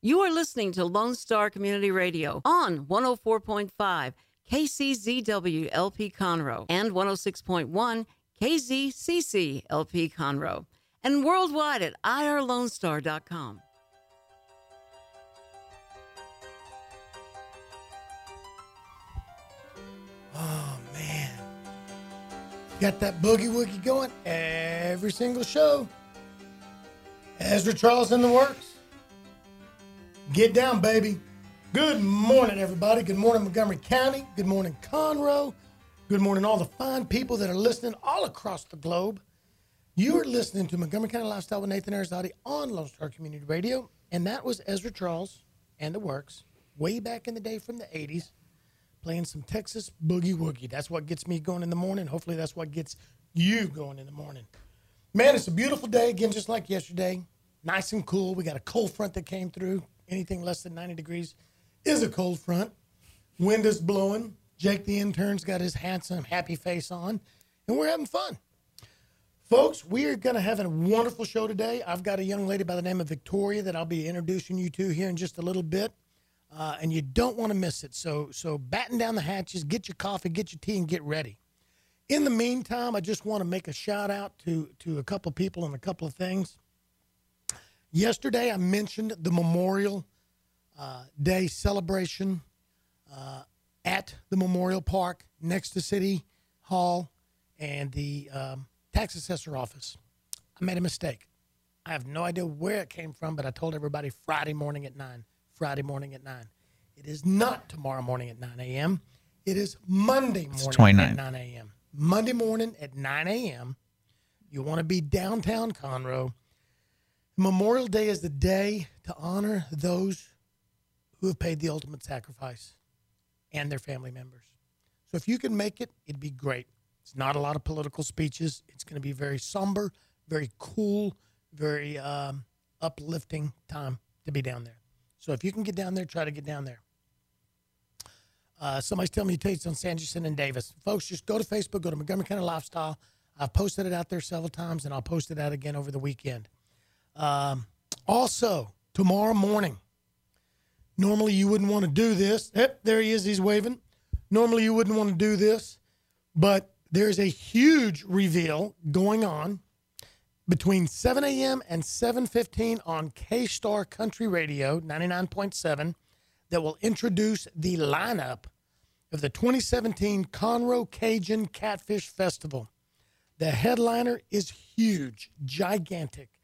You are listening to Lone Star Community Radio on 104.5 KCZW LP Conroe and 106.1 KZCC LP Conroe and worldwide at irlonestar.com. Oh man. Got that boogie woogie going every single show. Ezra Charles in the works. Get down, baby. Good morning, everybody. Good morning, Montgomery County. Good morning, Conroe. Good morning, all the fine people that are listening all across the globe. You are listening to Montgomery County Lifestyle with Nathan Arizotti on Lone Star Community Radio, and that was Ezra Charles and the Works way back in the day from the 80s, playing some Texas boogie woogie. That's what gets me going in the morning. Hopefully, that's what gets you going in the morning. Man, it's a beautiful day again, just like yesterday. Nice and cool. We got a cold front that came through. Anything less than 90 degrees is a cold front. Wind is blowing. Jake, the intern's got his handsome, happy face on, and we're having fun. Folks, we are going to have a wonderful show today. I've got a young lady by the name of Victoria that I'll be introducing you to here in just a little bit, uh, and you don't want to miss it. So, so batten down the hatches, get your coffee, get your tea, and get ready. In the meantime, I just want to make a shout out to to a couple people and a couple of things. Yesterday, I mentioned the Memorial uh, Day celebration uh, at the Memorial Park next to City Hall and the um, tax assessor office. I made a mistake. I have no idea where it came from, but I told everybody Friday morning at 9. Friday morning at 9. It is not tomorrow morning at 9 a.m. It is Monday morning at 9 a.m. Monday morning at 9 a.m. You want to be downtown Conroe. Memorial Day is the day to honor those who have paid the ultimate sacrifice and their family members. So if you can make it, it'd be great. It's not a lot of political speeches. It's going to be very somber, very cool, very um, uplifting time to be down there. So if you can get down there, try to get down there. Uh, somebody's telling me it's on Sanderson and Davis. Folks, just go to Facebook, go to Montgomery County Lifestyle. I've posted it out there several times, and I'll post it out again over the weekend. Um, also, tomorrow morning, normally you wouldn't want to do this. Yep, there he is. He's waving. Normally you wouldn't want to do this, but there's a huge reveal going on between 7 a.m. and 7:15 on K Star Country Radio 99.7 that will introduce the lineup of the 2017 Conroe Cajun Catfish Festival. The headliner is huge, gigantic.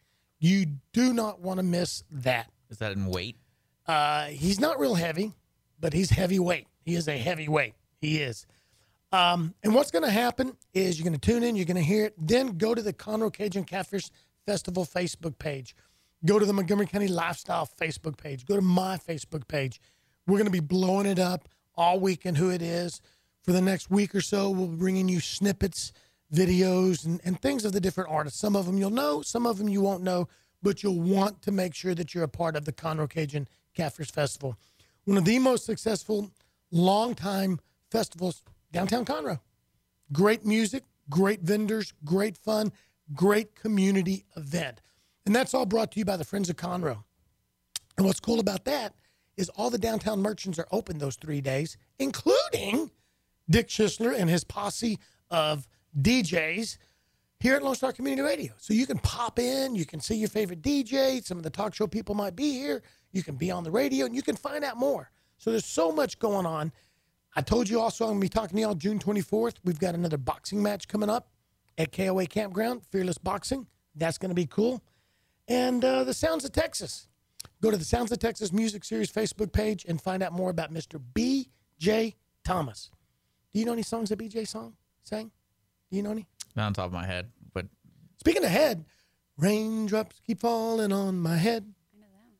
You do not want to miss that. Is that in weight? Uh, he's not real heavy, but he's heavyweight. He is a heavyweight. He is. Um, and what's going to happen is you're going to tune in, you're going to hear it, then go to the Conroe Cajun Catfish Festival Facebook page. Go to the Montgomery County Lifestyle Facebook page. Go to my Facebook page. We're going to be blowing it up all week and who it is. For the next week or so, we'll be bringing you snippets, videos, and, and things of the different artists. Some of them you'll know, some of them you won't know, but you'll want to make sure that you're a part of the Conroe Cajun Catfish Festival. One of the most successful, long-time festivals downtown Conroe. Great music, great vendors, great fun, great community event. And that's all brought to you by the Friends of Conroe. And what's cool about that is all the downtown merchants are open those three days, including Dick Schisler and his posse of DJs here at Lone Star Community Radio. So you can pop in, you can see your favorite DJ, some of the talk show people might be here, you can be on the radio, and you can find out more. So there's so much going on. I told you also I'm going to be talking to y'all June 24th. We've got another boxing match coming up at KOA Campground, Fearless Boxing. That's going to be cool. And uh, the Sounds of Texas. Go to the Sounds of Texas Music Series Facebook page and find out more about Mr. B.J. Thomas. Do you know any songs that B.J. song sang? You know any? Not on top of my head, but Speaking of head, raindrops keep falling on my head.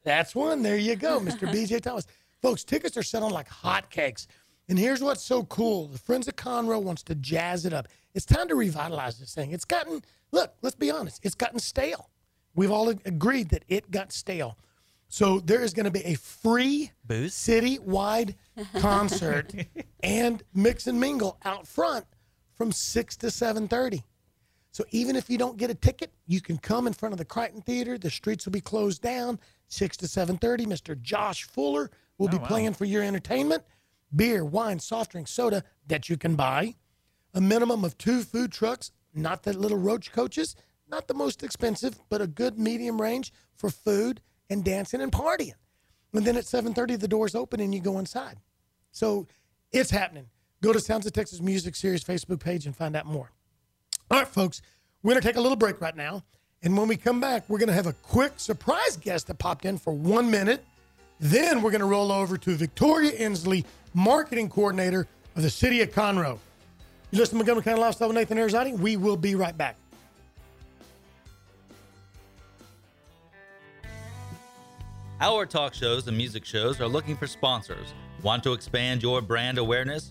That's one. There you go, Mr. BJ Thomas. Folks, tickets are selling like hotcakes. And here's what's so cool. The Friends of Conroe wants to jazz it up. It's time to revitalize this thing. It's gotten, look, let's be honest, it's gotten stale. We've all agreed that it got stale. So there is going to be a free city-wide concert and mix and mingle out front from 6 to 7.30. So even if you don't get a ticket, you can come in front of the Crighton Theater. The streets will be closed down, 6 to 7.30. Mr. Josh Fuller will be oh, wow. playing for your entertainment. Beer, wine, soft drink, soda that you can buy. A minimum of two food trucks, not the little roach coaches, not the most expensive, but a good medium range for food and dancing and partying. And then at 7:30 the doors open and you go inside. So it's happening. Go to Sounds of Texas Music Series Facebook page and find out more. All right, folks, we're going to take a little break right now. And when we come back, we're going to have a quick surprise guest that popped in for one minute. Then we're going to roll over to Victoria Inslee, marketing coordinator of the city of Conroe. You listen to Montgomery County Lifestyle with Nathan Arizati. We will be right back. Our talk shows and music shows are looking for sponsors. Want to expand your brand awareness?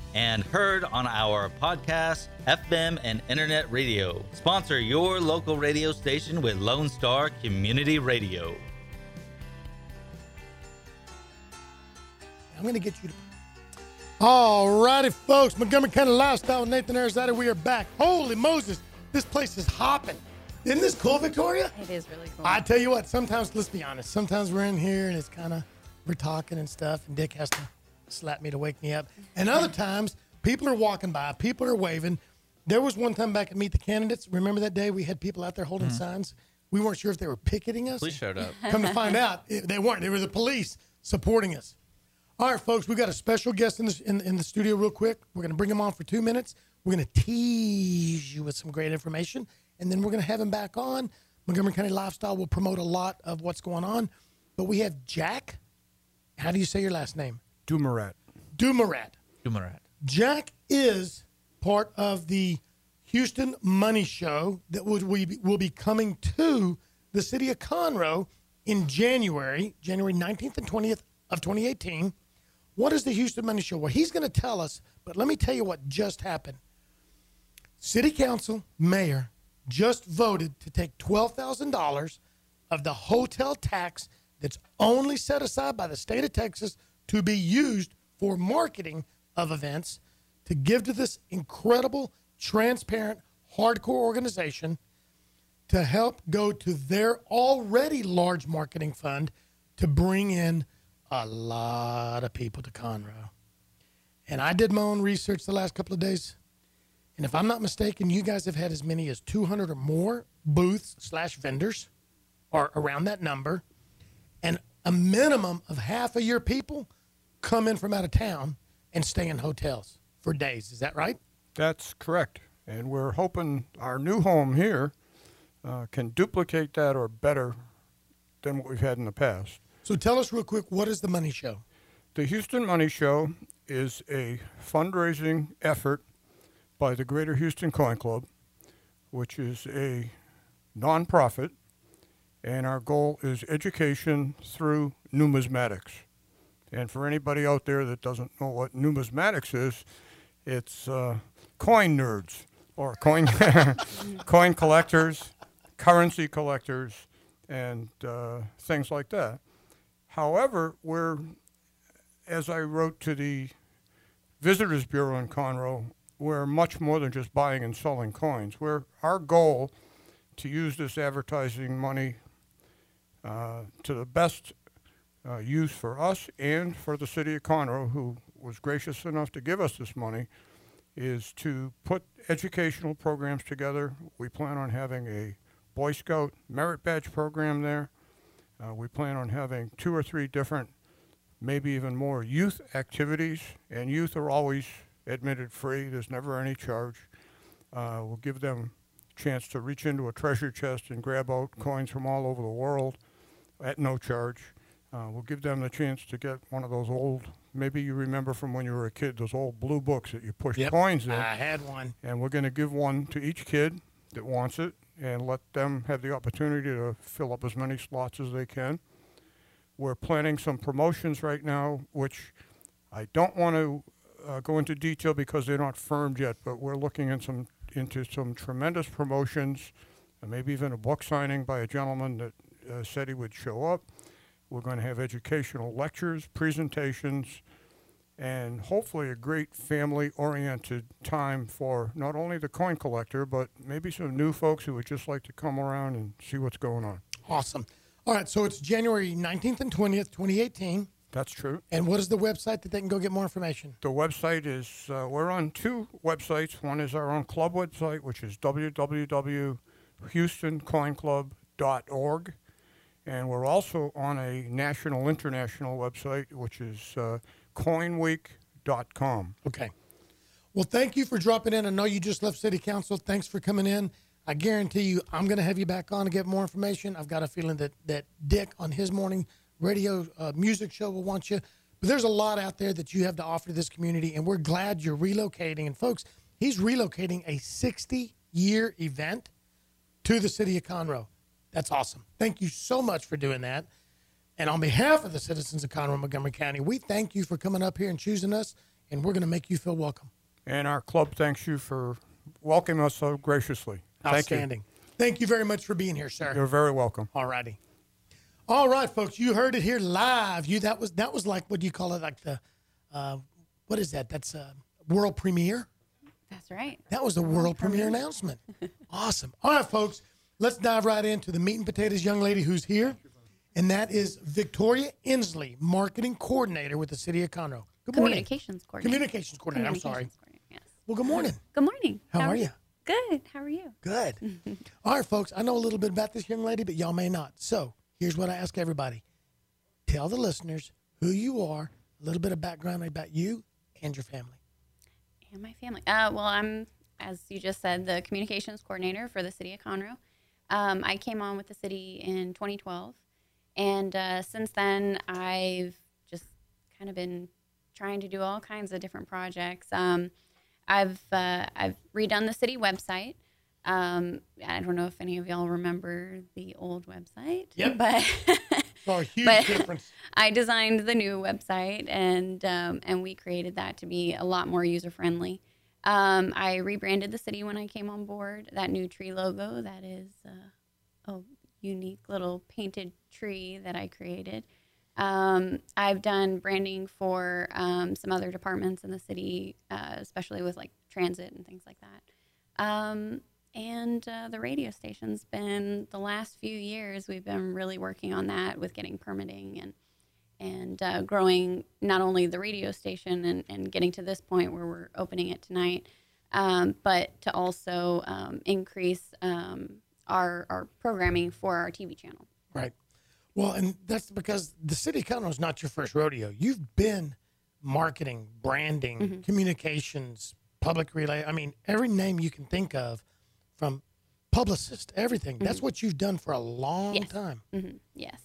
and heard on our podcast, FM, and internet radio. Sponsor your local radio station with Lone Star Community Radio. I'm going to get you to. All righty, folks. Montgomery County Lifestyle with Nathan Arizati. We are back. Holy Moses, this place is hopping. Isn't this cool, Victoria? It is really cool. I tell you what, sometimes, let's be honest, sometimes we're in here and it's kind of, we're talking and stuff, and Dick has to slap me to wake me up. And other times, people are walking by, people are waving. There was one time back at Meet the Candidates. Remember that day we had people out there holding mm-hmm. signs? We weren't sure if they were picketing us. Police showed up. Come to find out, they weren't. They were the police supporting us. All right, folks, we got a special guest in the, in, in the studio real quick. We're going to bring him on for two minutes. We're going to tease you with some great information, and then we're going to have him back on. Montgomery County Lifestyle will promote a lot of what's going on. But we have Jack. How do you say your last name? Dumarat. Dumarat. Dumarat. Jack is part of the Houston Money Show that will, will be- will be coming to the city of Conroe in January, January 19th and 20th of 2018. What is the Houston Money Show? Well, he's going to tell us, but let me tell you what just happened. City Council mayor just voted to take $12,000 of the hotel tax that's only set aside by the state of Texas to be used for marketing of events to give to this incredible, transparent, hardcore organization to help go to their already large marketing fund to bring in a lot of people to Conroe. And I did my own research the last couple of days. And if I'm not mistaken, you guys have had as many as 200 or more booths slash vendors or around that number. And a minimum of half of your people come in from out of town and stay in hotels for days. Is that right? That's correct. And we're hoping our new home here uh, can duplicate that or better than what we've had in the past. So tell us real quick what is the money show? The Houston Money Show is a fundraising effort by the Greater Houston Coin Club, which is a nonprofit, and our goal is education through numismatics. And for anybody out there that doesn't know what numismatics is, it's uh, coin nerds or coin coin collectors, currency collectors, and uh, things like that. However, we're, as I wrote to the Visitors Bureau in Conroe, we're much more than just buying and selling coins. We're, our goal to use this advertising money uh, to the best uh, use for us and for the city of Conroe, who was gracious enough to give us this money, is to put educational programs together. We plan on having a Boy Scout merit badge program there. Uh, we plan on having two or three different, maybe even more youth activities, and youth are always admitted free. There's never any charge. Uh, we'll give them a chance to reach into a treasure chest and grab out coins from all over the world at no charge. Uh, we'll give them the chance to get one of those old, maybe you remember from when you were a kid, those old blue books that you push coins in. I had one. And we're going to give one to each kid that wants it and let them have the opportunity to fill up as many slots as they can. We're planning some promotions right now, which I don't want to uh, go into detail because they're not firmed yet, but we're looking in some, into some tremendous promotions, and maybe even a book signing by a gentleman that uh, said he would show up. We're going to have educational lectures, presentations, and hopefully a great family oriented time for not only the coin collector, but maybe some new folks who would just like to come around and see what's going on. Awesome. All right, so it's January 19th and 20th, 2018. That's true. And what is the website that they can go get more information? The website is, uh, we're on two websites. One is our own club website, which is www.houstoncoinclub.org. And we're also on a national international website, which is uh, coinweek.com. Okay. Well, thank you for dropping in. I know you just left City Council. Thanks for coming in. I guarantee you, I'm going to have you back on to get more information. I've got a feeling that, that Dick on his morning radio uh, music show will want you. But there's a lot out there that you have to offer to this community, and we're glad you're relocating. And folks, he's relocating a 60 year event to the city of Conroe. That's awesome. Thank you so much for doing that. And on behalf of the citizens of Conroe, Montgomery County, we thank you for coming up here and choosing us, and we're going to make you feel welcome. And our club thanks you for welcoming us so graciously. Thank Outstanding. you. Thank you very much for being here, sir. You're very welcome. All righty. All right, folks, you heard it here live. You that was that was like what do you call it? Like the uh, what is that? That's a world premiere. That's right. That was the world premiere announcement. Awesome. All right, folks, let's dive right into the meat and potatoes young lady who's here, and that is Victoria Inslee, marketing coordinator with the city of Conroe. Good morning. Communications coordinator. Communications coordinator. I'm sorry. Coordinator, Yes. Well, good morning. Good morning. How are you? Good. How are you? Good. All right, folks. I know a little bit about this young lady, but y'all may not. So here's what I ask everybody tell the listeners who you are, a little bit of background about you and your family. And my family. Uh, well, I'm, as you just said, the communications coordinator for the city of Conroe. Um, I came on with the city in 2012, and uh, since then, I've just kind of been trying to do all kinds of different projects. Um, I've uh, I've redone the city website. Um, I don't know if any of y'all remember the old website, Yep. but a huge But- difference. I designed the new website, and um, and we created that to be a lot more user friendly. Um, I rebranded the city when I came on board. That new tree logo, that is uh, a unique little painted tree that I created. Um, I've done branding for um, some other departments in the city, uh, especially with like transit and things like that. Um, and uh, the radio station's been the last few years we've been really working on that with getting permitting and and uh, growing not only the radio station and, and getting to this point where we're opening it tonight, um, but to also um, increase um, our, our programming for our TV channel. Right. Well, and that's because the city of Conroe is not your first rodeo. You've been marketing, branding, Mm-hmm. communications, public relay. I mean, every name you can think of, from publicist, everything. That's what you've done for a long Mm-hmm. Yes. time. hmm Yes.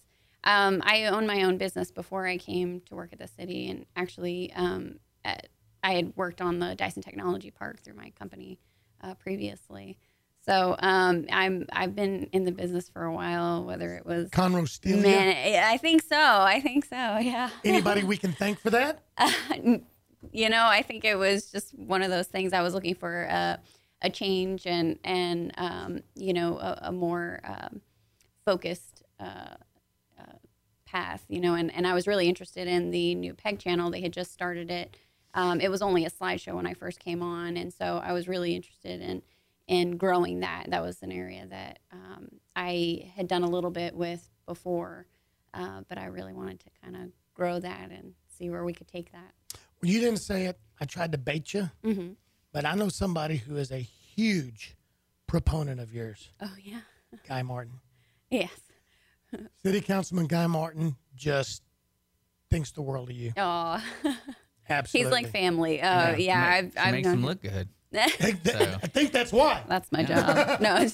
Um, I owned my own business before I came to work at the city, and actually, um, at, I had worked on the Deison Technology Park through my company uh, previously. So um, I'm I've been in the business for a while. Whether it was Conroe Steel. man, I think so. I think so. Yeah. Anybody we can thank for that? you know, I think it was just one of those things. I was looking for a, a change and and um, you know a, a more um, focused uh, uh, path. You know, and and I was really interested in the new Peg channel. They had just started it. Um, it was only a slideshow when I first came on, and so I was really interested in in growing that. That was an area that um, I had done a little bit with before, uh, but I really wanted to kind of grow that and see where we could take that. Well, you didn't say it. I tried to bait you, hmm but I know somebody who is a huge proponent of yours, Oh yeah. Guy Martin. Yes. City Councilman Guy Martin just thinks the world of you. Oh, Absolutely. he's like family. Oh yeah. I've She I've makes him. look good. I think, that- So- I think that's why. That's my job. No.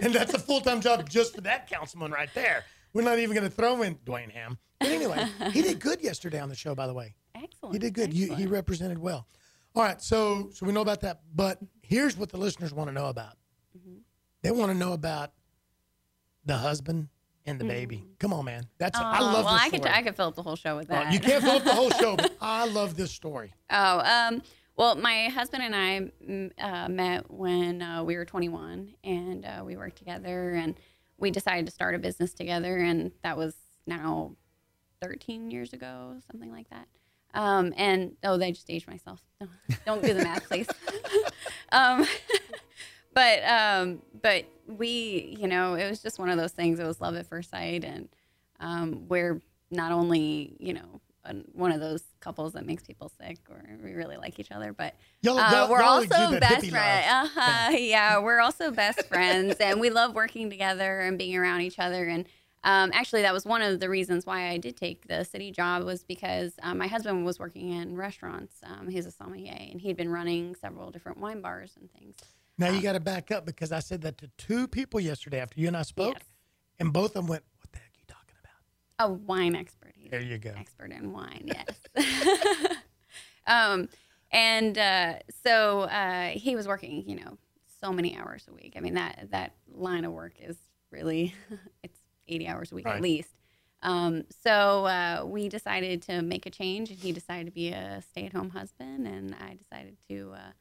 And that's a full time job just for that councilman right there. We're not even going to throw in Duane Ham. But anyway, he did good yesterday on the show, by the way. excellent. He did good. You, he represented well. All right, so so we know about that. But here's what the listeners want to know about. Mm-hmm. They want to know about the husband, and the baby. Come on, man. That's I Oh, love well, this I could. I could fill up the whole show with that. you can't fill up the whole show, but I love this story. Oh, um, well, my husband and I mm, uh, met when uh, we were 21, and uh, we worked together, and we decided to start a business together, and that was now 13 years ago, something like that. Um, and oh, they just aged myself. Don't do the math, please. um, but um, but we, you know, it was just one of those things. It was love at first sight, and um, we're not only, you know, one of those couples that makes people sick, or we really like each other, but Y'all- uh, y'all- we're y'all also best friends. Uh-huh, yeah. we're also best friends, and we love working together and being around each other. And um, actually, that was one of the reasons why I did take the city job was because um, my husband was working in restaurants. Um, he's a sommelier, and he'd been running several different wine bars and things. Now you got to back up because I said that to two people yesterday after you and I spoke, Yes. and both of them went, "What the heck are you talking about?" A wine expert. He's There you go. expert in wine. Yes. um, and uh, so uh, he was working, you know, so many hours a week. I mean that that line of work is really it's eighty hours a week Right. at least. Um, so uh, we decided to make a change, and he decided to be a stay-at-home husband, and I decided to uh,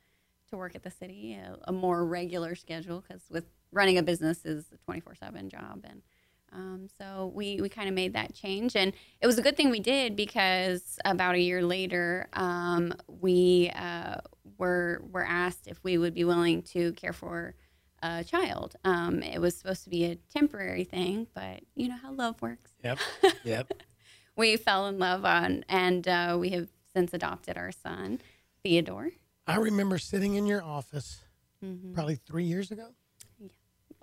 to work at the city a, a more regular schedule because with running a business is a twenty-four-seven job, and um, so we, we kind of made that change, and it was a good thing we did because about a year later, um, we uh, were were asked if we would be willing to care for a child. Um, it was supposed to be a temporary thing, but you know how love works. Yep. Yep. We fell in love on, and uh, we have since adopted our son, Theodore. I remember sitting in your office Mm-hmm. probably three years ago,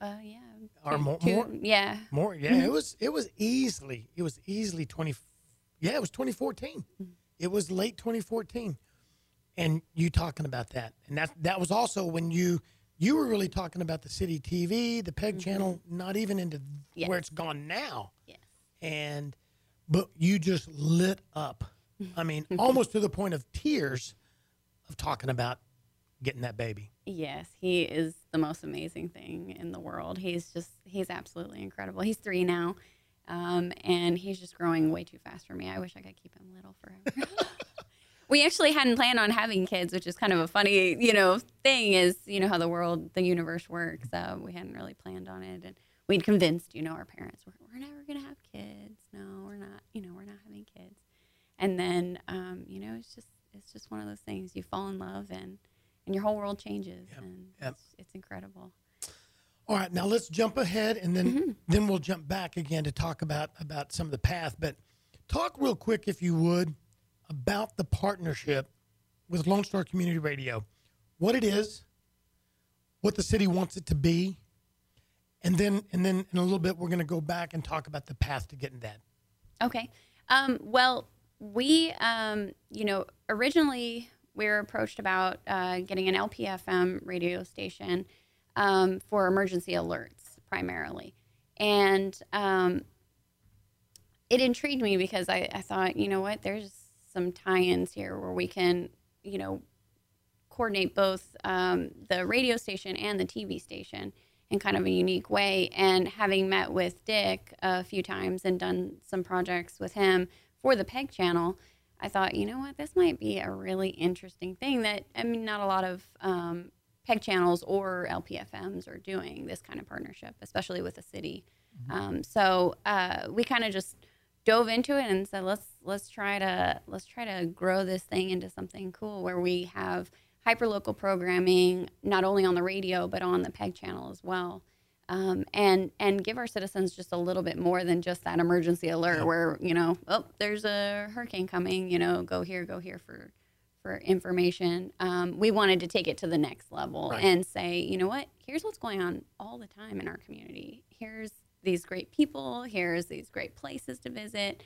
Uh, yeah, or more. two- more, yeah, more. Yeah, it was. It was easily. It was easily twenty. Yeah, it was 2014. It was late 2014, and you talking about that, and that that was also when you you were really talking about the city TV, the Peg channel, not even into Yes. where it's gone now. yes. and but you just lit up. I mean, almost to the point of tears of talking about getting that baby. Yes, he is the most amazing thing in the world. He's just, he's absolutely incredible. He's three now, um, and he's just growing way too fast for me. I wish I could keep him little forever. we actually hadn't planned on having kids, which is kind of a funny, you know, thing is, you know, how the world, the universe works. Uh, we hadn't really planned on it. And we'd convinced, you know, our parents, we're, we're never going to have kids. No, we're not, you know, we're not having kids. And then, um, you know, it's just, it's just one of those things you fall in love and, and your whole world changes and yep. It's, it's incredible. All right, now let's jump ahead and then then we'll jump back again to talk about about some of the path. But talk real quick, if you would, about the partnership with Lone Star Community Radio, what it is, what the city wants it to be, and then and then in a little bit we're going to go back and talk about the path to getting that. Okay. Um, well, we, um, you know, originally we were approached about uh, getting an LPFM radio station um, for emergency alerts primarily. And um, it intrigued me because I, I thought, you know what, there's some tie ins here where we can, you know, coordinate both um, the radio station and the TV station in kind of a unique way. And having met with Dick a few times and done some projects with him for the PEG channel, I thought, you know what, this might be a really interesting thing that, I mean, not a lot of um, PEG channels or LPFMs are doing this kind of partnership, especially with a city. Um, so uh, we kind of just dove into it and said, let's let's try to let's try to grow this thing into something cool where we have hyperlocal programming not only on the radio but on the PEG channel as well. Um, and and give our citizens just a little bit more than just that emergency alert where you know oh there's a hurricane coming you know go here go here for for information. Um, we wanted to take it to the next level Right. and say you know what? Here's what's going on all the time in our community. Here's these great people. Here's these great places to visit.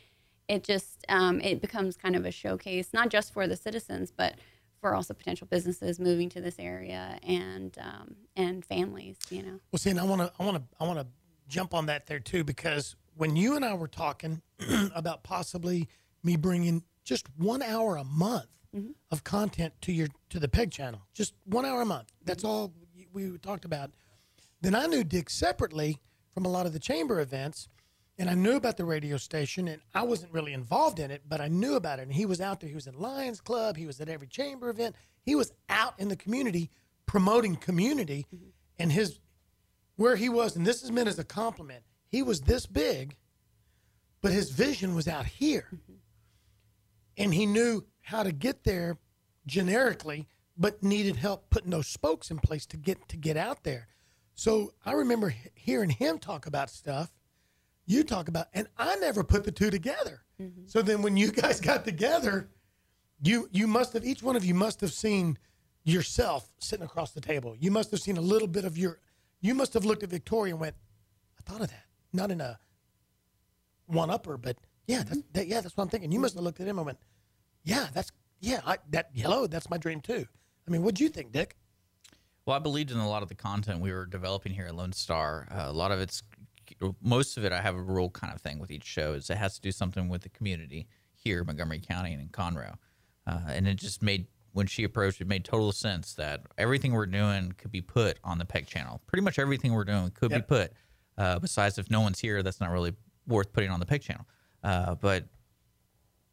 It just um, it becomes kind of a showcase not just for the citizens but for also potential businesses moving to this area and um, and families you know Well, see, and I want to, I want to, I want to jump on that there too, because when you and I were talking about possibly me bringing just one hour a month of content to your to the Peg channel, just one hour a month. That's all we talked about. Then I knew Dick separately from a lot of the chamber events and I knew about the radio station, and I wasn't really involved in it, but I knew about it. And he was out there. He was in Lions Club. He was at every chamber event. He was out in the community promoting community, mm-hmm. and his where he was, and this is meant as a compliment. He was this big, but his vision was out here, mm-hmm. and he knew how to get there generically, but needed help putting those spokes in place to get to get out there. So I remember hearing him talk about stuff you talk about, and I never put the two together. So then when you guys got together, you you must have each one of you must have seen yourself sitting across the table. You must have seen a little bit of your. You must have looked at Victoria and went, "I thought of that." Not in a one upper, but yeah, that's, that, yeah, that's what I'm thinking. You must have looked at him and went, "Yeah, that's yeah, I, that hello, that's my dream too." I mean, what'd you think, Dick? Well, I believed in a lot of the content we were developing here at Lone Star. Uh, a lot of it's, most of it, I have a rule kind of thing with each show. Is it has to do something with the community here, in Montgomery County and in Conroe, uh, and it just made when she approached, it made total sense that everything we're doing could be put on the Peg channel. Pretty much everything we're doing could Yep. be put. Uh, besides, if no one's here, that's not really worth putting on the Peg channel. Uh, but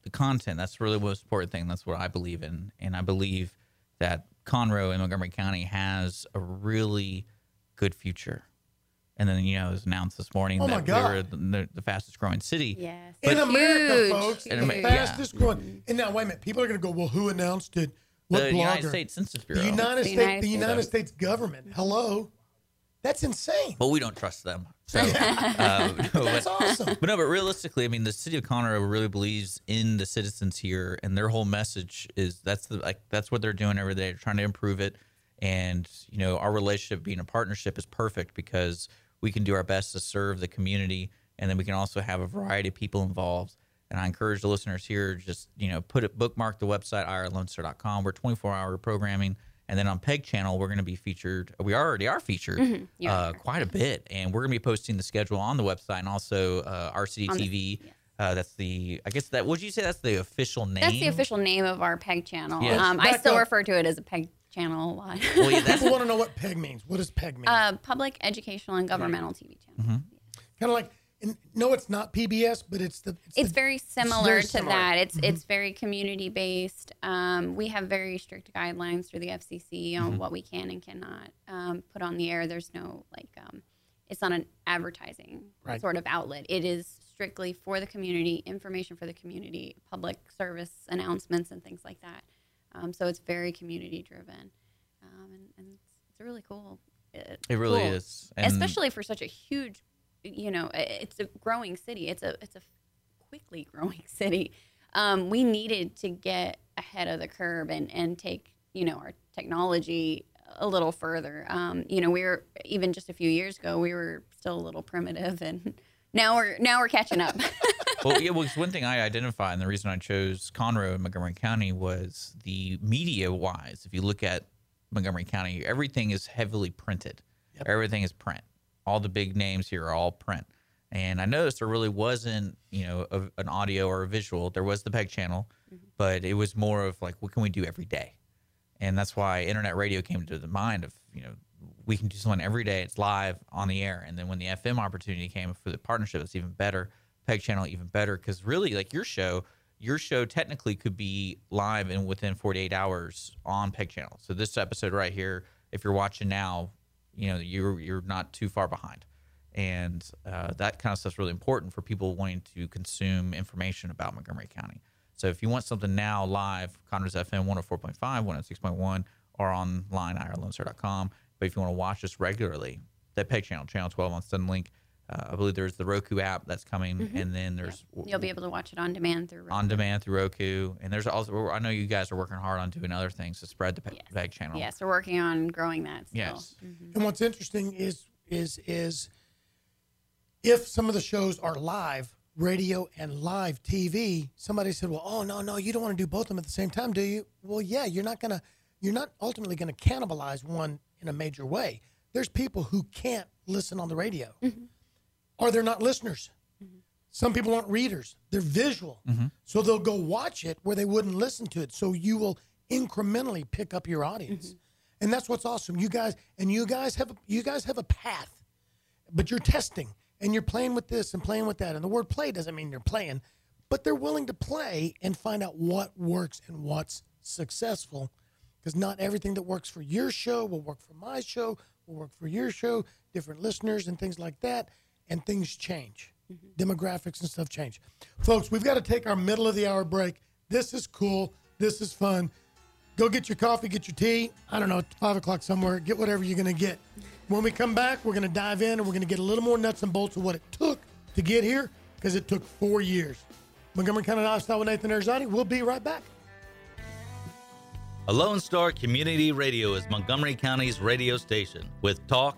the content that's really the most important thing that's what i believe in and i believe that conroe and montgomery county has a really good future and then you know it was announced this morning Oh my that God. we were the, the fastest growing city Yes. in America, Huge, folks, In the Amer- yeah. fastest growing. And now, wait a minute. People are going to go, well, who announced it? What the blogger? united states census bureau the United The States, United the United States government. Hello, that's insane. but we don't trust them so uh, no, That's but- awesome. But no, but realistically, I mean, the city of Conroe really believes in the citizens here, and their whole message is that's the like that's what they're doing every day, they're trying to improve it. And you know, our relationship being a partnership is perfect because we can do our best to serve the community, and then we can also have a variety of people involved. And I encourage the listeners here just you know put it bookmark the website irlonestar.com. We're 24 hour programming. And then on Peg Channel, we're going to be featured. We already are featured You uh, are. quite a bit, and we're going to be posting the schedule on the website and also uh, RCD TV. yes. Uh, that's the. I guess that. Would you say that's the official name? That's the official name of our PEG channel. Yes. Um, I still up. refer to it as a PEG channel a lot. Well, yeah, that's People want to know what PEG means. What does PEG mean? uh, public educational and governmental TV channel. Mm-hmm. kind of like, and, no, it's not PBS, but it's the. It's, It's the, very similar very to similar. that. It's it's very community based. Um, we have very strict guidelines through the FCC on what we can and cannot um, put on the air. There's no like, um, it's not an advertising Right. sort of outlet. It is strictly for the community, information for the community, public service announcements and things like that. Um, so it's very community driven, um, and, and it's, it's really cool. It, It really cool. is. And- especially for such a huge, you know, it's a growing city. It's a it's a quickly growing city. Um, we needed to get ahead of the curve and and take you know our technology a little further. Um, you know, we were even just a few years ago, we were still a little primitive, and now we're now we're catching up. well, yeah. Well, 'cause one thing I identified, and the reason I chose Conroe in Montgomery County was the media wise. If you look at Montgomery County, everything is heavily printed. Everything is print. All the big names here are all print. And I noticed there really wasn't, you know, a, an audio or a visual. There was the PEG channel, mm-hmm. but it was more of like, what can we do every day? And that's why internet radio came to the mind of, you know, we can do something every day. It's live on the air. And then when the FM opportunity came for the partnership, it's even better. Peg channel even better because really, like your show, your show technically could be live and within 48 hours on Peg channel. So this episode right here, if you're watching now, you know you're you're not too far behind, and uh, that kind of stuff's really important for people wanting to consume information about Montgomery County. So if you want something now live, Conrad's FM 104.5, 106.1, or online, irlonestar.com. But if you want to watch us regularly, that Peg channel, channel 12 on Suddenlink. Uh, I believe there's the Roku app that's coming, mm-hmm. and then there's You'll be able to watch it on demand through on demand through Roku. And there's also, I know you guys are working hard on doing other things to spread the Peg, Yes. Peg channel. Yes, we're working on growing that. Still. Yes. Mm-hmm. And what's interesting is is is if some of the shows are live radio and live TV, somebody said, "Well, oh no, no, you don't want to do both of them at the same time, do you?" Well, yeah, you're not gonna, you're not ultimately gonna cannibalize one in a major way. There's people who can't listen on the radio, mm-hmm. Or they're not listeners. Mm-hmm. Some people aren't readers; they're visual, mm-hmm. so they'll go watch it where they wouldn't listen to it. So you will incrementally pick up your audience, mm-hmm. and that's what's awesome. You guys and you guys have a, you guys have a path, but you're testing, and you're playing with this and playing with that. And the word play doesn't mean you're playing, but they're willing to play and find out what works and what's successful. Because not everything that works for your show will work for my show, will work for your show, different listeners and things like that. And things change. Mm-hmm. Demographics and stuff change. Folks, we've got to take our middle of the hour break. This is cool. This is fun. Go get your coffee, get your tea. I don't know, five o'clock somewhere. Get whatever you're going to get. When we come back, we're going to dive in and we're going to get a little more nuts and bolts of what it took to get here because it took four years. Montgomery County Lifestyle with Nathan Arizani. We'll be right back. A Lone Star Community Radio is Montgomery County's radio station with talk,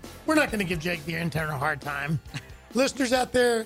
We're not going to give Jake the intern a hard time. Listeners out there,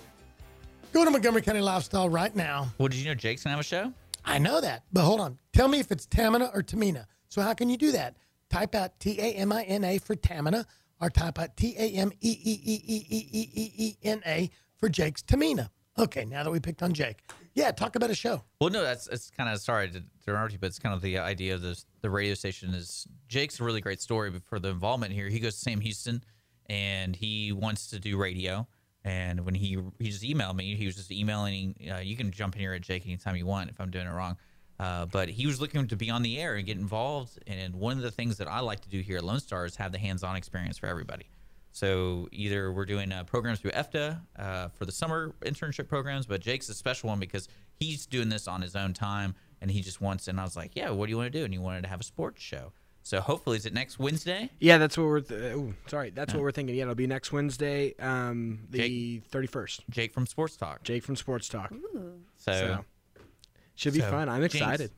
go to Montgomery County Lifestyle right now. Well, did you know Jake's gonna have a show? I know that, but hold on. Tell me if it's Tamina or Tamina. So how can you do that? Type out T A M I N A for Tamina, or type out T A M E E E E E E E E N A for Jake's Tamina. Okay, now that we picked on Jake, yeah, talk about a show. Well, no, that's it's kind of sorry to interrupt you, but it's kind of the idea of this. The radio station is Jake's a really great story but for the involvement here. He goes to Sam Houston, and he wants to do radio. And when he he just emailed me, he was just emailing. Uh, you can jump in here at Jake anytime you want if I'm doing it wrong. Uh, but he was looking to be on the air and get involved. And one of the things that I like to do here at Lone Star is have the hands-on experience for everybody. So either we're doing uh, programs through EFTA uh, for the summer internship programs, but Jake's a special one because he's doing this on his own time and he just wants. And I was like, yeah, what do you want to do? And he wanted to have a sports show. So hopefully, is it next Wednesday? Yeah, that's what we're. Th- ooh, sorry, that's what we're thinking. Yeah, it'll be next Wednesday, um, the thirty first. Jake from Sports Talk. Jake from Sports Talk. So, So should be So, fun. I'm excited.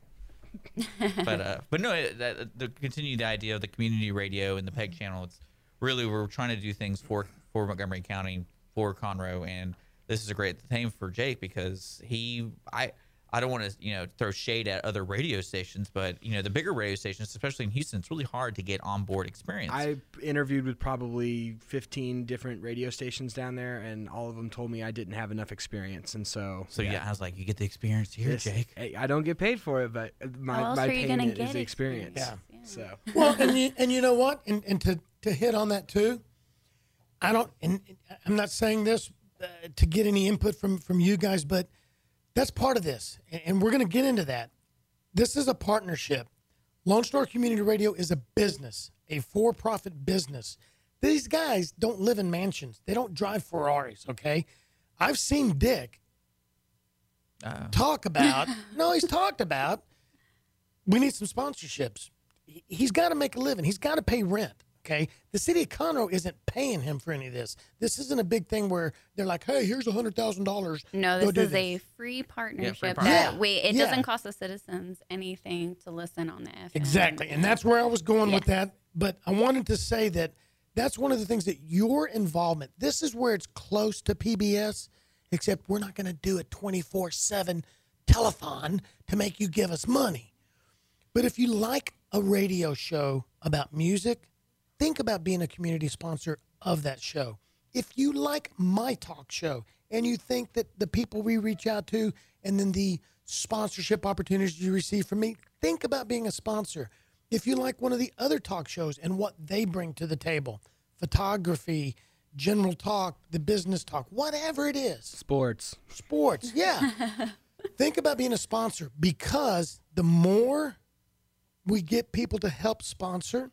but uh, but no, it- that, the continue the idea of the community radio and the PEG channel. It's really we're trying to do things for for Montgomery County for Conroe, and this is a great thing for Jake because he I. I don't want to, you know, throw shade at other radio stations, but you know, the bigger radio stations, especially in Houston, it's really hard to get on board experience. I interviewed with probably 15 different radio stations down there, and all of them told me I didn't have enough experience. And so, so yeah. I was like, you get the experience here, this- Jake. hey, I don't get paid for it, but my, How my are you gonna payment is the experience. experience? So Well, and you, and you know what? And, and to, to hit on that too, I don't, and I'm not saying this uh, to get any input from, from you guys, but that's part of this. And, we're going to get into that. This is a partnership. Lone Star Community Radio is a business, a for profit business. These guys don't live in mansions, they don't drive Ferraris, okay? I've seen Dick oh. talk about, no, he's talked about we need some sponsorships. He's got to make a living. He's got to pay rent. Okay. The city of Conroe isn't paying him for any of this. This isn't a big thing where they're like, hey, here's a hundred thousand dollars. No, Go this do is a free partnership. partnership. that Yeah, we it yeah. doesn't cost the citizens anything to listen on the FM. Exactly. And that's where I was going with that. But I wanted to say that that's one of the things that your involvement, this is where it's close to PBS, except we're not going to do a 24 7 telethon to make you give us money. But if you like a radio show about music, think about being a community sponsor of that show. If you like my talk show and you think that the people we reach out to and then the sponsorship opportunities you receive from me, think about being a sponsor. If you like one of the other talk shows and what they bring to the table, photography, general talk, the business talk, whatever it is, sports. sports. Yeah. Think about being a sponsor because the more we get people to help sponsor,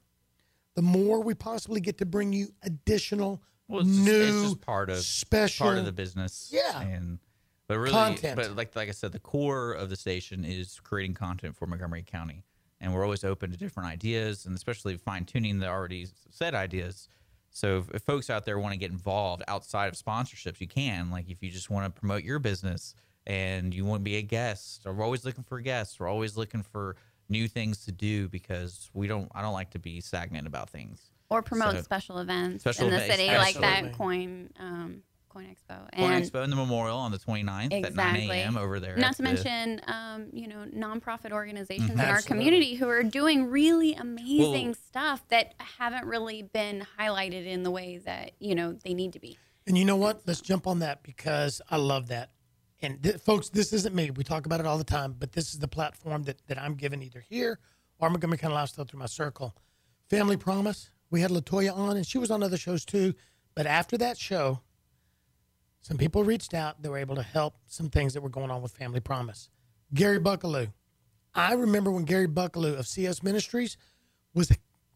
the more we possibly get to bring you additional Well, it's just, new it's just part of special part of the business. Yeah. and but really, Content. but like like I said, the core of the station is creating content for Montgomery County, and we're always open to different ideas, and especially fine tuning the already said ideas. So if, if folks out there want to get involved outside of sponsorships, you can. Like if you just want to promote your business and you want to be a guest, or we're always looking for guests. We're always looking for new things to do because we don't. I don't like to be stagnant about things. or promote So- special events Special in the events, city, like that coin um, Coin Expo. Coin Expo and the Memorial on the 29th at 9 a.m. over there. Not to the- mention, um, you know, nonprofit organizations in our community who are doing really amazing Well- stuff that haven't really been highlighted in the way that you know they need to be. And you know what? Let's jump on that because I love that. And th- folks, this isn't me. We talk about it all the time, but this is the platform that, that I'm given either here or Montgomery County Lifestyle through my circle. Family Promise. We had Latoya on, and she was on other shows too. But after that show, some people reached out. They were able to help some things that were going on with Family Promise. Gary Buckaloo. I remember when Gary Buckaloo of CS Ministries was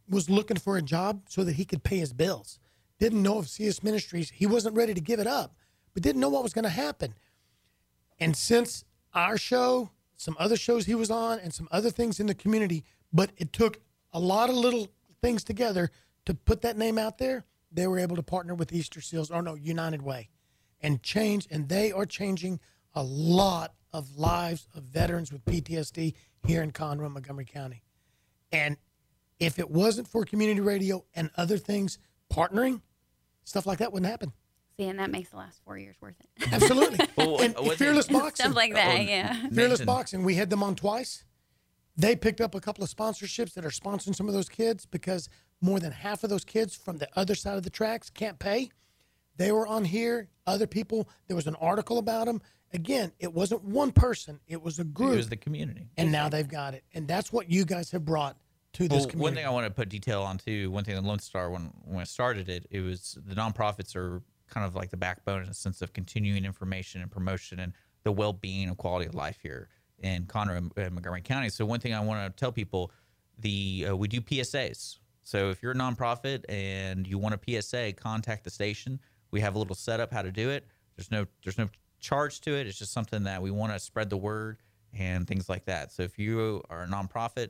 was looking for a job so that he could pay his bills. Didn't know if CS Ministries. He wasn't ready to give it up, but didn't know what was going to happen. And since our show, some other shows he was on, and some other things in the community, but it took a lot of little things together to put that name out there. They were able to partner with Easter Seals, or no, United Way, and change. And they are changing a lot of lives of veterans with PTSD here in Conroe, Montgomery County. And if it wasn't for community radio and other things partnering, stuff like that wouldn't happen. See, and that makes the last four years worth it. Absolutely. Well, and one thing- Fearless Boxing. Stuff like that, Oh, yeah. Fearless Boxing, we had them on twice. They picked up a couple of sponsorships that are sponsoring some of those kids because more than half of those kids from the other side of the tracks can't pay. They were on here. Other people, there was an article about them. Again, it wasn't one person, it was a It group. was the community. and now they've got it. And that's what you guys have brought to this Well, one thing I want to put detail on too. One thing that Lone Star when when I started it, it was the nonprofits are kind of like the backbone in a sense of continuing information and promotion and the well being and quality of life here in Conroe and and Montgomery County. So one thing I want to tell people, the uh, we do PSAs. So if you're a nonprofit and you want a PSA, contact the station. We have a little setup how to do it. There's no there's no charge to it. It's just something that we want to spread the word and things like that. So if you are a nonprofit,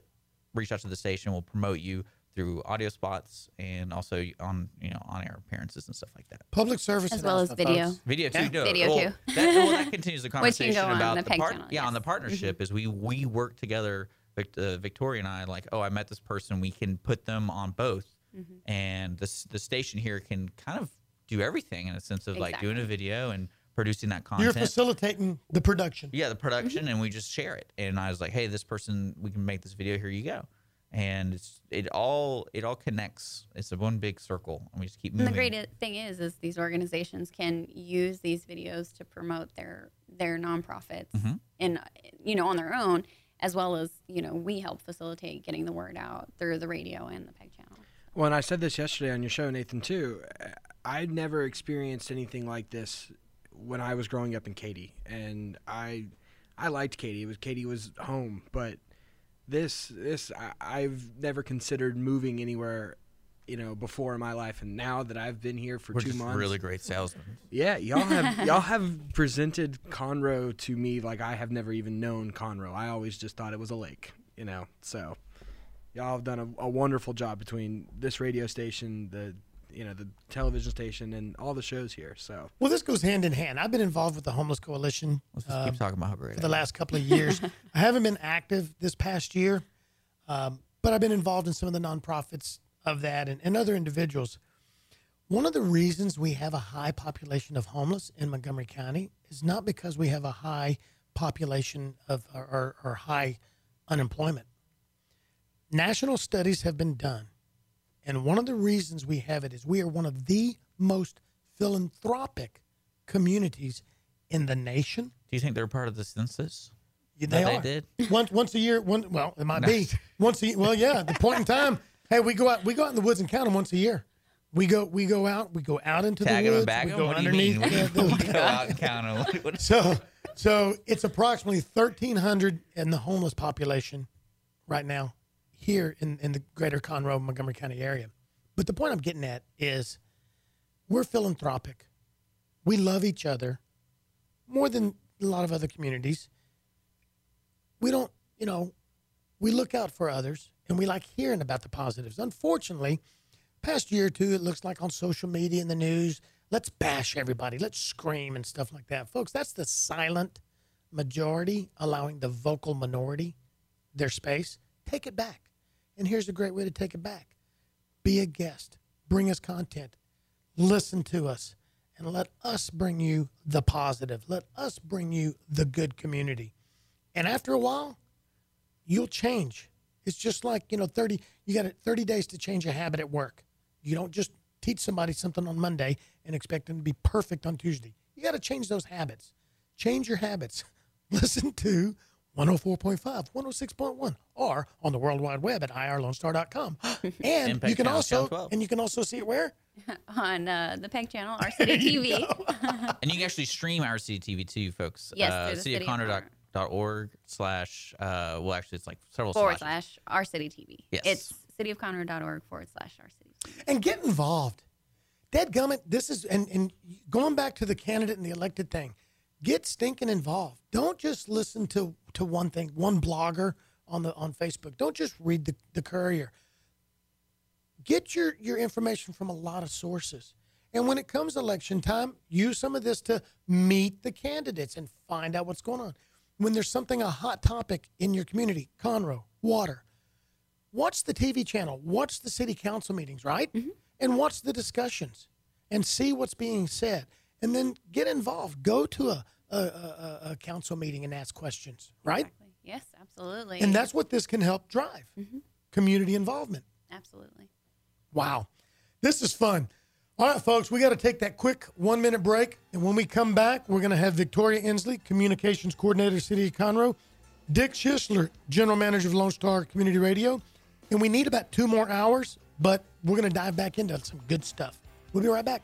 reach out to the station. We'll promote you through audio spots and also on you know on air appearances and stuff like that. Public service As well as video. folks. Video too. Yeah. no, Video well, too. That, well, that continues the Which can conversation on about the PEG part- channel, Yeah, on the yes. partnership is we we work together. Uh, Victoria and I like, oh, I met this person. We can put them on both, Mm-hmm. and this the station here can kind of do everything in a sense of like doing a video and producing that content. You're facilitating the production. Yeah, the production, Mm-hmm. and we just share it. And I was like, "Hey, this person, we can make this video. Here you go." And it's it all it all connects. It's a one big circle, and we just keep And moving. the great thing is, is these organizations can use these videos to promote their their nonprofits, Mm-hmm. and you know on their own, as well as you know we help facilitate getting the word out through the radio and the PEG channel. Well, and I said this yesterday on your show, Nathan, too. I'd never experienced anything like this when I was growing up in Katy, and I, I liked Katy. It was Katy was home, but this, this, I, I've never considered moving anywhere, you know, before in my life, and now that I've been here for We're two just months, really great salesman yeah, y'all have y'all have presented Conroe to me like I have never even known Conroe. I always just thought it was a lake, you know. So y'all have done a, a wonderful job between this radio station, the you know the television station, and all the shows here. So Well, this goes hand in hand. I've been involved with the Homeless Coalition Let's just um, keep talking about how great for the last couple of years. I haven't been active this past year, um, but I've been involved in some of the nonprofits of that and, and other individuals. One of the reasons we have a high population of homeless in Montgomery County is not because we have a high population of or, or, or high unemployment. National studies have been done, and one of the reasons we have it is we are one of the most philanthropic communities in the nation. Do you think they're part of the census? Yeah, they they are. did? once once a year. One well, it might be once a year. Well, yeah. The point in time. Hey, we go out. We go out in the woods and count them once a year. We go. We go out. We go out into Tag the them woods. and bag we them? go What do you underneath. mean? the- We go out and count them. So so it's approximately thirteen hundred in the homeless population right now here in in the greater Conroe Montgomery County area. But the point I'm getting at is we're philanthropic. We love each other more than a lot of other communities. We don't, you know, we look out for others and we like hearing about the positives. Unfortunately, past year or two, it looks like on social media and the news, let's bash everybody, let's scream and stuff like that. Folks, that's the silent majority allowing the vocal minority their space. Take it back. And here's a great way to take it back be a guest, bring us content, listen to us, and let us bring you the positive. Let us bring you the good community. And after a while, you'll change. It's just like, you know, 30 you got 30 days to change a habit at work. You don't just teach somebody something on Monday and expect them to be perfect on Tuesday. You got to change those habits. Change your habits. Listen to 104.5, 106.1, or on the World Wide Web at irlonestar.com. And Impact you can Channel, also 12. and you can also see it where? on uh, the PEG channel, our city TV. And you can actually stream our CTV too, folks. Yes, uh, through the City of cityofconroe.org slash, uh, well, actually, it's like several forward slashes. slash our city TV. Yes. It's cityofconroe.org forward slash our city TV. and get involved. Dead gummit, this is and, and going back to the candidate and the elected thing, get stinking involved. Don't just listen to to one thing, one blogger on the on Facebook. Don't just read the, the courier. Get your, your information from a lot of sources. And when it comes election time, use some of this to meet the candidates and find out what's going on. When there's something a hot topic in your community, Conroe, water, watch the TV channel, watch the city council meetings, right? Mm-hmm. And watch the discussions and see what's being said. And then get involved. Go to a, a, a, a council meeting and ask questions, right? Exactly. Yes, absolutely. And that's what this can help drive mm-hmm. community involvement. absolutely. Wow. This is fun. All right, folks, we got to take that quick one minute break. And when we come back, we're going to have Victoria Inslee, Communications Coordinator, City of Conroe, Dick Schisler, General Manager of Lone Star Community Radio. And we need about two more hours, but we're going to dive back into some good stuff. We'll be right back.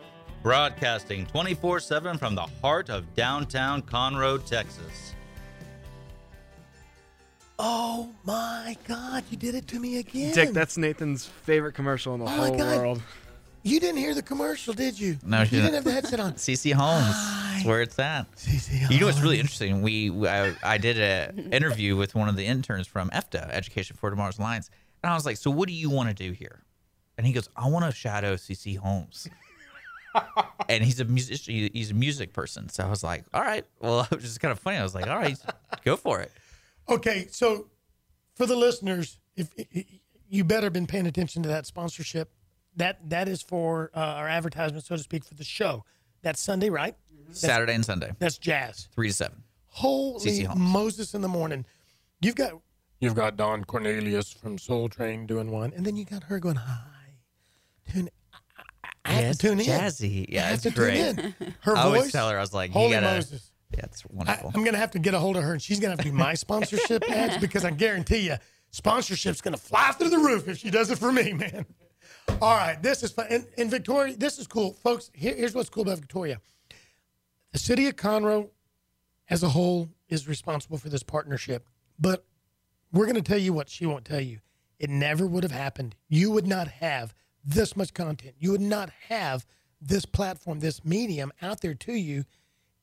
Broadcasting 24 7 from the heart of downtown Conroe, Texas. Oh my God, you did it to me again. Dick, that's Nathan's favorite commercial in the Oh my whole God. world. You didn't hear the commercial, did you? No, you she didn't didn't. have the headset on. CC Holmes. That's where it's at. CC Holmes. You know what's really interesting? We I, I did an interview with one of the interns from EFTA, Education for Tomorrow's Lions, and I was like, "So what do you want to do here?" And he goes, "I want to shadow CC Holmes." And he's a musician. He's a music person. So I was like, "All right." Well, it was just kind of funny. I was like, "All right, go for it." Okay, so for the listeners, if, if you better been paying attention to that sponsorship, that that is for uh, our advertisement, so to speak, for the show. That's Sunday, right? Saturday and Sunday, That's jazz. three to seven. Holy Moses in the morning. You've got you've got Don Cornelius from Soul Train doing one, and then you got her going hi. Tune. I, have Yes, to tune in. jazzy. Yeah, I have to great. tune in. Her I always tell her, I was like, Holy "You gotta." Moses. Yeah, it's I, wonderful. I'm gonna have to get a hold of her, and she's gonna have to be my sponsorship ads because I guarantee you, sponsorship's gonna fly through the roof if she does it for me, man. All right, this is fun, and, and Victoria, this is cool, folks. Here, here's what's cool about Victoria: the city of Conroe, as a whole, is responsible for this partnership, but we're gonna tell you what she won't tell you. It never would have happened. You would not have this much content. You would not have this platform, this medium out there to you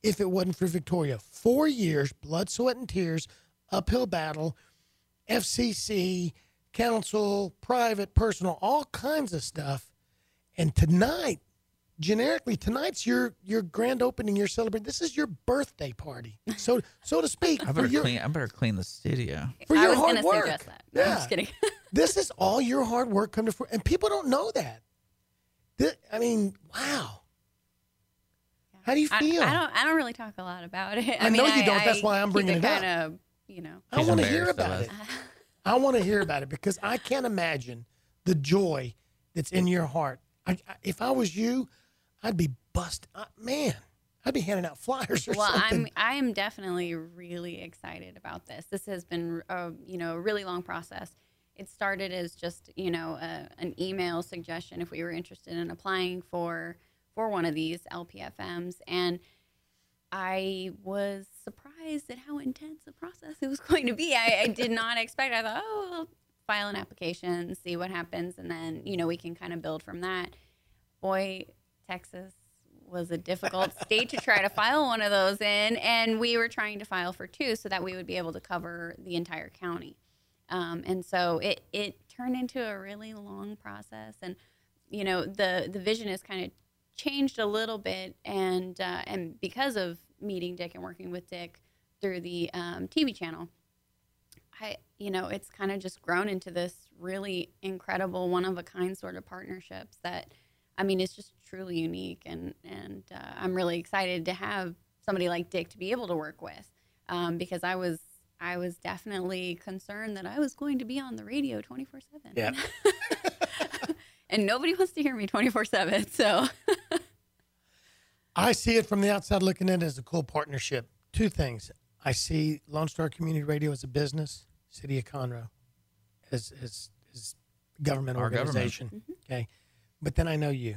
if it wasn't for Victoria. Four years, blood, sweat, and tears, uphill battle, FCC, council, private, personal, all kinds of stuff. And tonight, generically, tonight's your your grand opening, your celebration. This is your birthday party, so so to speak. I for better your, clean. I better clean the studio. for I your was hard gonna work. suggest that. No, I'm Yeah. just kidding. this is all your hard work come to fruition, and people don't know that. Thi- I mean, wow. How do you feel? I don't. I don't really talk a lot about it. I, I mean, know you don't. That's why I'm bringing it up. Kind of, you know. I want to hear about it. I want to hear about it because I can't imagine the joy that's in your heart. I, I, if I was you, I'd be bust. Uh, man, I'd be handing out flyers or Well, something. Well, I'm. I'm definitely really excited about this. This has been, a, you know, a really long process. It started as just, you know, a, an email suggestion if we were interested in applying for for one of these LPFMs, and I was surprised at how intense the process it was going to be. I, I did not expect. I thought, oh, I'll file an application, see what happens, and then you know we can kind of build from that. Boy, Texas was a difficult state to try to file one of those in, and we were trying to file for two so that we would be able to cover the entire county. Um, and so it it turned into a really long process, and you know the the vision has kind of changed a little bit, and uh, and because of meeting Dick and working with Dick through the um, TV channel, I you know it's kind of just grown into this really incredible one of a kind sort of partnerships that I mean it's just truly unique, and and uh, I'm really excited to have somebody like Dick to be able to work with um, because I was I was definitely concerned that I was going to be on the radio 24 7. Yeah. and nobody wants to hear me 24 7. So, I see it from the outside looking in as a cool partnership. Two things. I see Lone Star Community Radio as a business, City of Conroe as as, as government Our government. organization. Mm-hmm. Okay. But then I know you,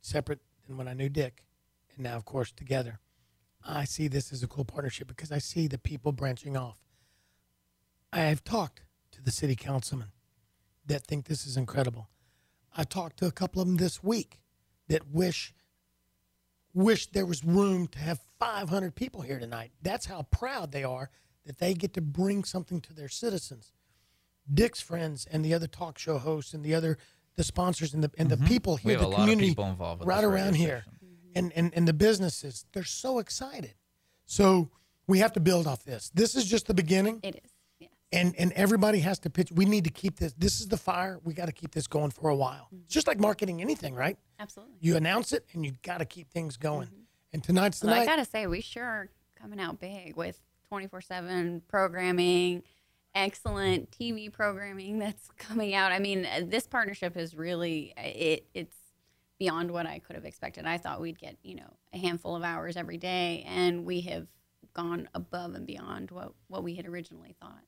separate than when I knew Dick, and now of course together. I see this as a cool partnership because I see the people branching off. I have talked to the city councilmen that think this is incredible. I talked to a couple of them this week that wish wish there was room to have 500 people here tonight. That's how proud they are that they get to bring something to their citizens. Dick's friends and the other talk show hosts and the other the sponsors and the and the people Mm-hmm. We here, have the a lot of community people involved right around here. And, and and the businesses, they're so excited. So we have to build off this. This is just the beginning it is. Yes. and and everybody has to pitch. We need to keep this. This is the fire. We got to keep this going for a while. Mm-hmm. It's just like marketing anything, right? Absolutely. You announce it, and you got to keep things going. Mm-hmm. And tonight's the Well, I got to say, we sure are coming out big with 24 7 programming, excellent TV programming that's coming out. I mean, this partnership is really, it. it's beyond what I could have expected. I thought we'd get, you know, a handful of hours every day, and we have gone above and beyond what, what we had originally thought.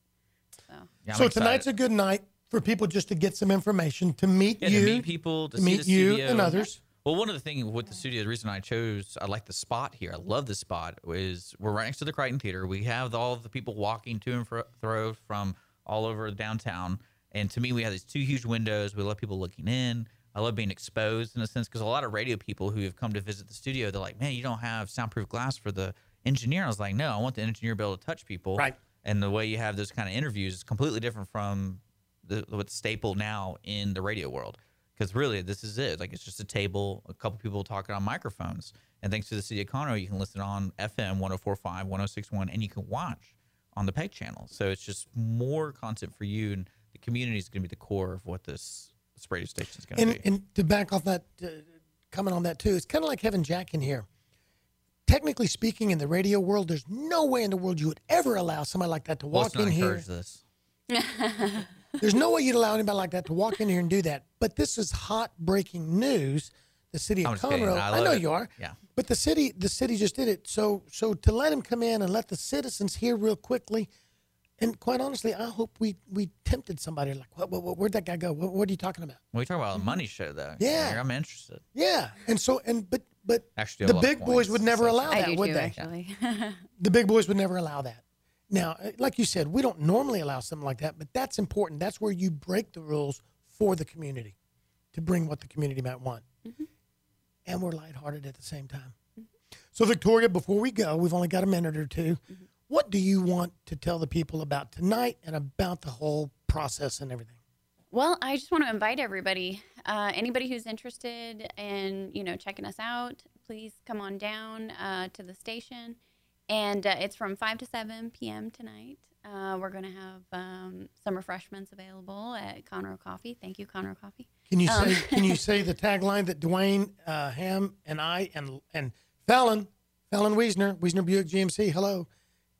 So, Yeah, so tonight's a good night for people just to get some information, to meet Yeah, you, to meet people, to, to see meet the you studio. and others. Well, one of the things with the studio, the reason I chose, I like the spot here. I love the spot. Is we're right next to the Crighton Theater. We have all of the people walking to and fro fro from all over downtown. And to me, we have these two huge windows. We love people looking in. I love being exposed in a sense because a lot of radio people who have come to visit the studio, they're like, "Man, you don't have soundproof glass for the engineer." I was like, "No, I want the engineer to be able to touch people." Right. And the way you have those kind of interviews is completely different from the, what's staple now in the radio world. Because really, this is it. Like it's just a table, a couple people talking on microphones. And thanks to the city of Conroe, you can listen on FM 1045, 1061, and you can watch on the PEG channel. So it's just more content for you. And the community is going to be the core of what this, this radio station is going to And be. and to back off that, uh, comment on that too, it's kind of like having Jack in here. Technically speaking, in the radio world, there's no way in the world you would ever allow somebody like that to walk let's not in here. this. There's no way you'd allow anybody like that to walk in here and do that. But this is hot breaking news. The city I'm of kidding. Conroe. I I, love know it. you are. Yeah. But the city, the city just did it. So, so to let him come in and let the citizens hear real quickly, and quite honestly, I hope we we tempted somebody like, what, what, what- where'd that guy go? What, what are you talking about? We talk about a mm-hmm. money show, though. Yeah. I'm interested. Yeah. And so, and but but Actually, the big boys would never so- allow I that, do would too, they? actually. The big boys would never allow that. Now, uh, like you said, we don't normally allow something like that, but that's important. That's where you break the rules for the community to bring what the community might want. Mm-hmm. And we're lighthearted at the same time. So, Victoria, before we go, we've only got a minute or 2 mm-hmm. What do you want to tell the people about tonight and about the whole process and everything? Well, I just want to invite everybody, uh, anybody who's interested in, you know, checking us out, please come on down uh, to the station. And uh, it's from 5 to 7 p.m. tonight. Uh, we're going to have um, some refreshments available at Conroe Coffee. Thank you, Conroe Coffee. Can you Um. say can you say the tagline that Duane uh, Ham and I and and Fallon Fallon Wiesner Wiesner Buick GMC? Hello,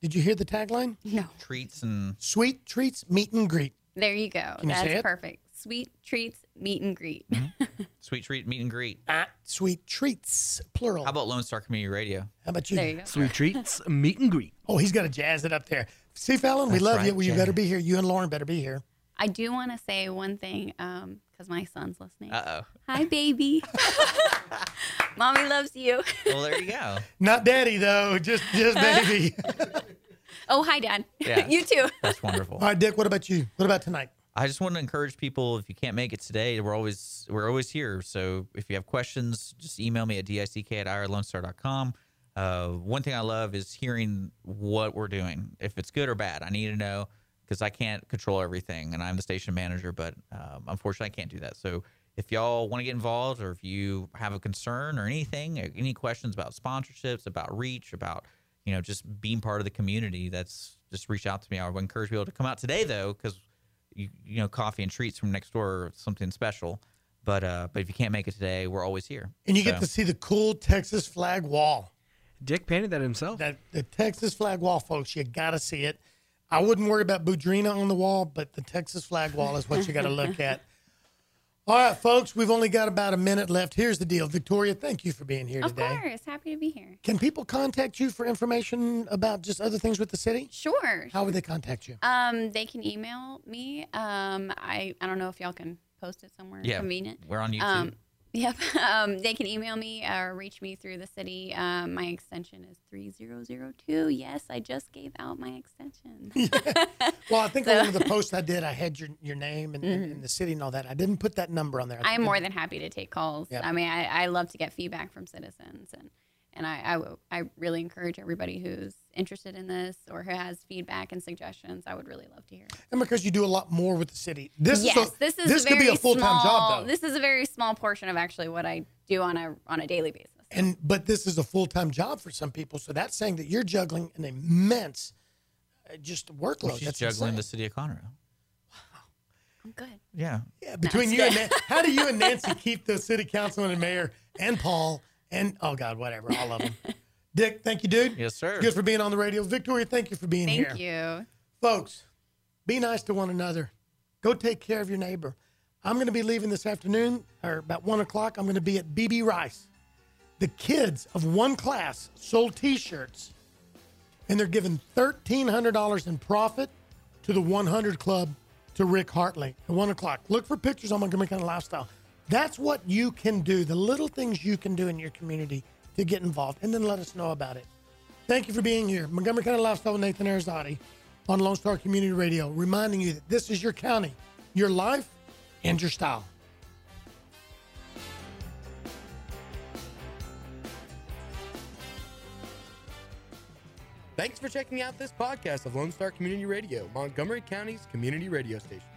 did you hear the tagline? No. Treats and Sweet treats, meet and greet. There you go. Can you That's say it? perfect. Sweet treats, meet and greet. sweet treat meet and greet. At sweet treats, plural. How about Lone Star Community Radio? How about you? there you go. Sweet treats, meet and greet. Oh, he's got to jazz it up there. See, Fallon, we That's love you. Well, you better be here. You and Lauren better be here. I do want to say one thing because my son's listening. Uh oh. Hi, baby. Mommy loves you. Well, there you go. Not daddy though, just just baby. Oh, hi, Dad. Yeah. you too. That's wonderful. All right, Dick. What about you? What about tonight? I just want to encourage people if you can't make it today, we're always we're always here. So if you have questions, just email me at dick at irlonestar.com. Uh, one thing I love is hearing what we're doing. If it's good or bad, I need to know because I can't control everything, and I'm the station manager. But um, unfortunately, I can't do that. So if y'all want to get involved, or if you have a concern or anything, or any questions about sponsorships, about reach, about you know just being part of the community, that's just reach out to me. I would encourage people to come out today though, because you you know coffee and treats from next door or something special. But uh, but if you can't make it today, we're always here. And you get to see the cool Texas flag wall. Dick painted that himself. That the Texas flag wall, folks, you got to see it. I wouldn't worry about Budrina on the wall, but the Texas flag wall is what you got to look at. All right, folks, we've only got about a minute left. Here's the deal. Victoria, thank you for being here Of today. Of course, happy to be here. Can people contact you for information about just other things with the city? Sure. How would they contact you? Um, they can email me. Um, I I don't know if y'all can post it somewhere Yeah, convenient. we're on YouTube. Um, yep. Um, they can email me or reach me through the city. Um, my extension is three zero zero two. Yes, I just gave out my extension. Well, I think So- on one of the posts I did, I had your, your name and, and the city and all that. I didn't put that number on there. I'm more than happy to take calls. Yep. I mean, I, I love to get feedback from citizens, and and I I really encourage everybody who's interested in this or who has feedback and suggestions. I would really love to hear. it. and because you do a lot more with the city. This yes, is a, this is this could very be a full time small. job though. This is a very small portion of actually what I do on a on a daily basis. and but this is a full time job for some people. So that's saying that you're juggling an immense uh, just workload. She's that's juggling insane. the city of Conroe. Wow, I'm good. Yeah. Yeah, between you and Nan- how do you and Nancy keep the city councilman and mayor and Paul and oh God, whatever, all of them. Dick, thank you, dude. Yes, sir. Good for being on the radio. Victoria, thank you for being here. Thank you. Folks, be nice to one another. Go take care of your neighbor. I'm going to be leaving this afternoon, or about one o'clock. I'm going to be at BB Rice. The kids of one class sold T-shirts, and they're giving thirteen hundred dollars in profit to the 100 Club to Rick Hartley at one o'clock. Look for pictures on Montgomery County Lifestyle. That's what you can do. The little things you can do in your community to get involved, and then let us know about it. Thank you for being here. Montgomery County Lifestyle with Nathan Arizati on Lone Star Community Radio, reminding you that this is your county, your life, and your style. Thanks for checking out this podcast of Lone Star Community Radio, Montgomery County's community radio station.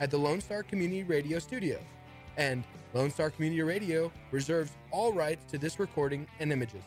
at the Lone Star Community Radio Studios. And Lone Star Community Radio reserves all rights to this recording and images.